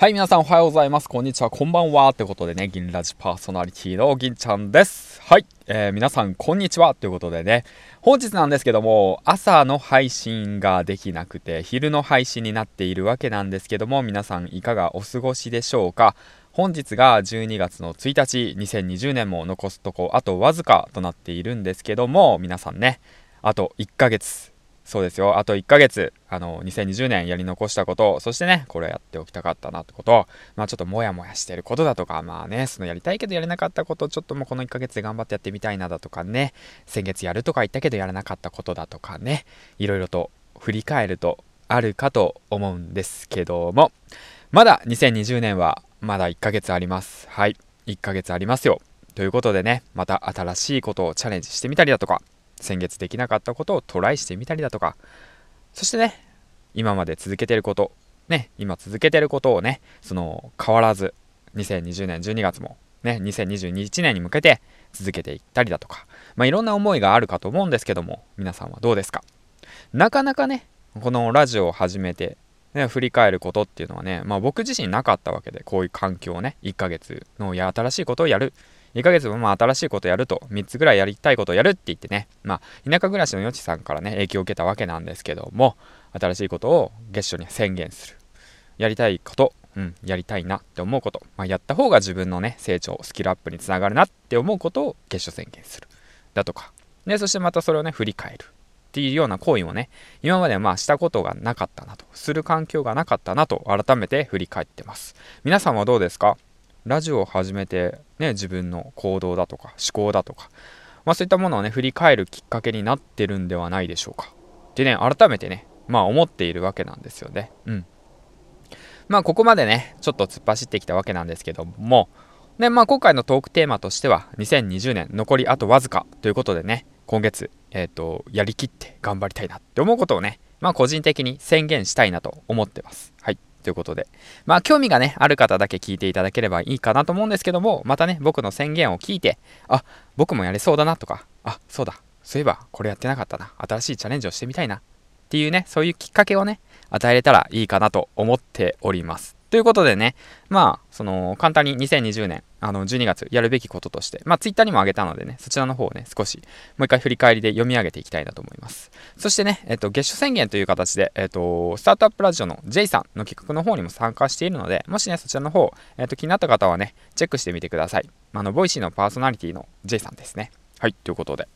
はい、皆さんおはようございます。こんにちは、こんばんは。ということでね、銀ラジパーソナリティの銀ちゃんです。はい、えー、皆さんこんにちは。ということでね、本日なんですけども、朝の配信ができなくて、昼の配信になっているわけなんですけども、皆さんいかがお過ごしでしょうか本日が12月の1日、2020年も残すとこ、あとわずかとなっているんですけども、皆さんね、あと1ヶ月そうですよ。あと1ヶ月、あの、2020年やり残したこと、そしてね、これやっておきたかったなってこと、まあちょっとモヤモヤしてることだとか、まあね、そのやりたいけどやれなかったこと、ちょっともうこの1ヶ月で頑張ってやってみたいなだとかね、先月やるとか言ったけどやらなかったことだとかね、いろいろと振り返るとあるかと思うんですけども、まだ2020年はまだ1ヶ月あります。はい。1ヶ月ありますよ。ということでね、また新しいことをチャレンジしてみたりだとか、先月できなかったことをトライしてみたりだとか、そしてね、今まで続けてること、ね、今続けてることをね、その変わらず、2020年12月も、ね、2021年に向けて続けていったりだとか、まあ、いろんな思いがあるかと思うんですけども、皆さんはどうですか？なかなかね、このラジオを始めて、ね、振り返ることっていうのはね、まあ、僕自身なかったわけで、こういう環境をね、1ヶ月のや新しいことをやる2ヶ月もまあ新しいことやると、3つぐらいやりたいことをやるって言ってね、まあ、田舎暮らしのよちさんからね、影響を受けたわけなんですけども、新しいことを月初に宣言する。やりたいこと、うん、やりたいなって思うこと、まあ、やった方が自分のね、成長、スキルアップにつながるなって思うことを月初宣言する。だとか。で、そしてまたそれをね、振り返る。っていうような行為をね、今までまあしたことがなかったなと、する環境がなかったなと改めて振り返ってます。皆さんはどうですか？ラジオを始めて、ね、自分の行動だとか思考だとか、まあ、そういったものをね振り返るきっかけになってるんではないでしょうか。でね改めてねまあ思っているわけなんですよね。うん。まあここまでねちょっと突っ走ってきたわけなんですけどもでまあ今回のトークテーマとしては2020年残りあとわずかということでね今月えっ、ー、とやりきって頑張りたいなって思うことをねまあ個人的に宣言したいなと思ってます。はい。ということで。まあ、興味がね、ある方だけ聞いていただければいいかなと思うんですけども、またね、僕の宣言を聞いて、あ、僕もやれそうだなとか、あ、そうだ、そういえばこれやってなかったな、新しいチャレンジをしてみたいな、っていうね、そういうきっかけをね、与えれたらいいかなと思っております。ということでね、まあ、その、簡単に2020年、あの、12月やるべきこととして、まあ、ツイッターにもあげたのでね、そちらの方をね、少し、もう一回振り返りで読み上げていきたいなと思います。そしてね、えっと、月初宣言という形で、えっと、スタートアップラジオの J さんの企画の方にも参加しているので、もしね、そちらの方、えっと、気になった方はね、チェックしてみてください。あの、 Voicy のパーソナリティの J さんですね。はい、ということで。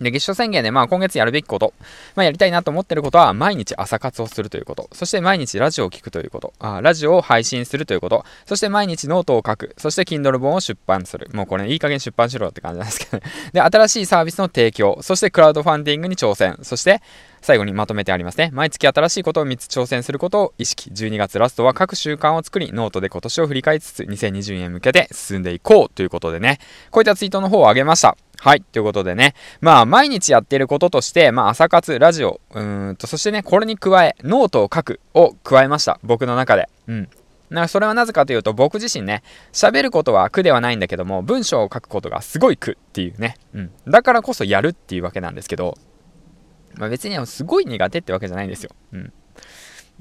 で、月初宣言で、まあ今月やるべきこと、まあやりたいなと思ってることは、毎日朝活をするということ、そして毎日ラジオを聞くということ、あラジオを配信するということ、そして毎日ノートを書く、そして Kindle 本を出版する。もうこれ、ね、いい加減出版しろって感じなんですけどね。で、新しいサービスの提供、そしてクラウドファンディングに挑戦、そして最後にまとめてありますね。毎月新しいことを3つ挑戦することを意識。12月ラストは各習慣を作り、ノートで今年を振り返りつつ、2020年向けて進んでいこうということでね、こういったツイートの方を上げました。はい。ということでね。まあ、毎日やってることとして、まあ、朝活、ラジオ、うんと、そしてね、これに加え、ノートを書くを加えました。僕の中で。うん。なそれはなぜかというと、僕自身ね、喋ることは苦ではないんだけども、文章を書くことがすごい苦っていうね。うん。だからこそやるっていうわけなんですけど、まあ、別にあのすごい苦手ってわけじゃないんですよ。うん。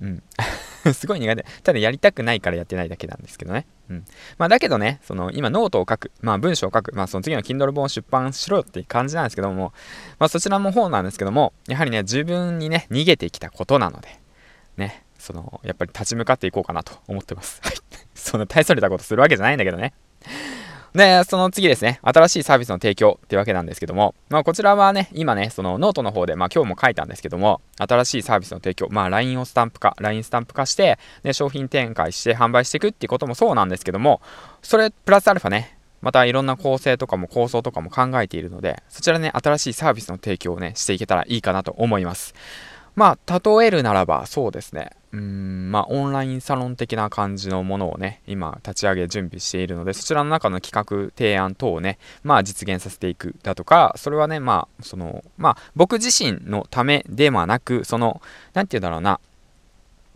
うん。すごい苦手。ただやりたくないからやってないだけなんですけどね。うん。まあだけどね、その今ノートを書く、まあ文章を書く、まあその次の Kindle 本を出版しろって感じなんですけども、まあそちらも方なんですけども、やはりね、自分にね、逃げてきたことなので、ね、その、やっぱり立ち向かっていこうかなと思ってます。はい。そんな大それたことするわけじゃないんだけどね。で、その次ですね、新しいサービスの提供ってわけなんですけども、まあこちらはね、今ね、そのノートの方で、まあ今日も書いたんですけども、新しいサービスの提供、まあ LINE をスタンプ化、LINE スタンプ化して、で、商品展開して販売していくっていうこともそうなんですけども、それプラスアルファね、またいろんな構成とかも構想とかも考えているので、そちらね、新しいサービスの提供をね、していけたらいいかなと思います。まあ、例えるならば、そうですね。うん、まあ、オンラインサロン的な感じのものをね、今、立ち上げ準備しているので、そちらの中の企画、提案等をね、まあ、実現させていくだとか、それはね、まあ、その、まあ、僕自身のためではなく、その、なんて言うんだろうな、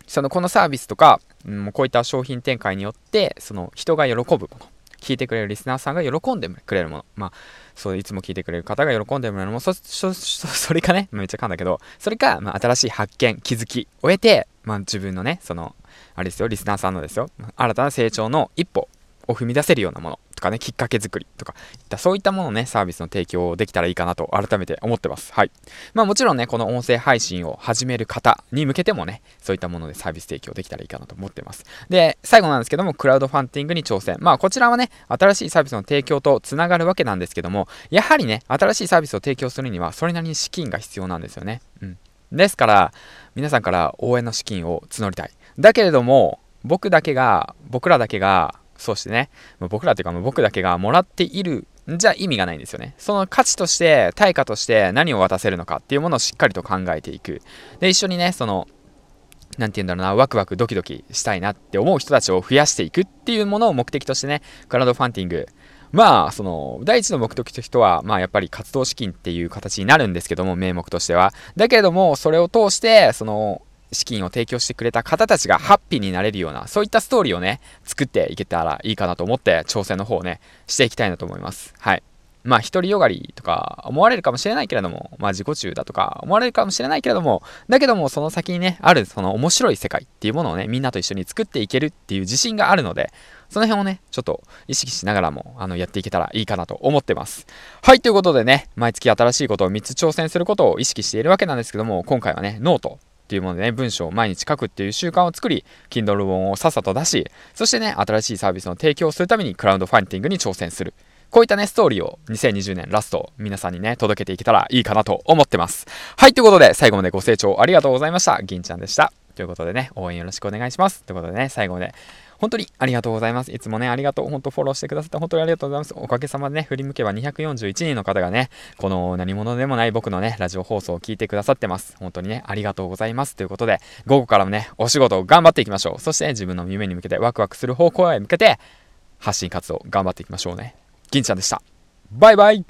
その、このサービスとか、うん、こういった商品展開によって、その、人が喜ぶもの、聞いてくれるリスナーさんが喜んでくれるもの。まあ、そう、いつも聞いてくれる方が喜んでもらえるもの。そ、そ、そ それかね、めっちゃ噛んだけど、それか、まあ、新しい発見、気づきを得て、まあ、自分のね、その、あれですよ、リスナーさんのですよ、新たな成長の一歩を踏み出せるようなもの。とかね、きっかけ作りとか、いったそういったものをね、サービスの提供できたらいいかなと改めて思ってます。はい。まあもちろんね、この音声配信を始める方に向けてもね、そういったものでサービス提供できたらいいかなと思ってます。で、最後なんですけども、クラウドファンディングに挑戦。まあこちらはね、新しいサービスの提供とつながるわけなんですけども、やはりね、新しいサービスを提供するには、それなりに資金が必要なんですよね。うん。ですから、皆さんから応援の資金を募りたい。だけれども、僕だけが、僕らだけが、そうしてね、僕らっていうか僕だけがもらっているじゃ意味がないんですよね。その価値として、対価として何を渡せるのかっていうものをしっかりと考えていく。で、一緒にね、その、何て言うんだろうな、ワクワクドキドキしたいなって思う人たちを増やしていくっていうものを目的としてね、クラウドファンディング、まあ、その、第一の目的としては、まあ、やっぱり活動資金っていう形になるんですけども、名目としては。だけれども、それを通して、その、資金を提供してくれた方たちがハッピーになれるような、そういったストーリーをね、作っていけたらいいかなと思って、挑戦の方をね、していきたいなと思います。はい。まあ、独りよがりとか思われるかもしれないけれども、まあ、自己中だとか思われるかもしれないけれども、だけども、その先にね、あるその面白い世界っていうものをね、みんなと一緒に作っていけるっていう自信があるので、その辺をね、ちょっと意識しながらも、あの、やっていけたらいいかなと思ってます。はい、ということでね、毎月新しいことを3つ挑戦することを意識しているわけなんですけども、今回はね、ノートっていうものでね、文章を毎日書くっていう習慣を作り、Kindle 本をさっさと出し、そしてね、新しいサービスの提供をするためにクラウドファンディングに挑戦する。こういったね、ストーリーを2020年ラスト、皆さんにね、届けていけたらいいかなと思ってます。はい、ということで、最後までご清聴ありがとうございました。銀ちゃんでした。ということでね、応援よろしくお願いします。ということでね、最後まで本当にありがとうございます。いつもね、ありがとう。本当フォローしてくださって本当にありがとうございます。おかげさまでね、振り向けば241人の方がね、この何者でもない僕のね、ラジオ放送を聞いてくださってます。本当にね、ありがとうございます。ということで、午後からもね、お仕事を頑張っていきましょう。そして、ね、自分の夢に向けてワクワクする方向へ向けて、発信活動頑張っていきましょうね。銀ちゃんでした。バイバイ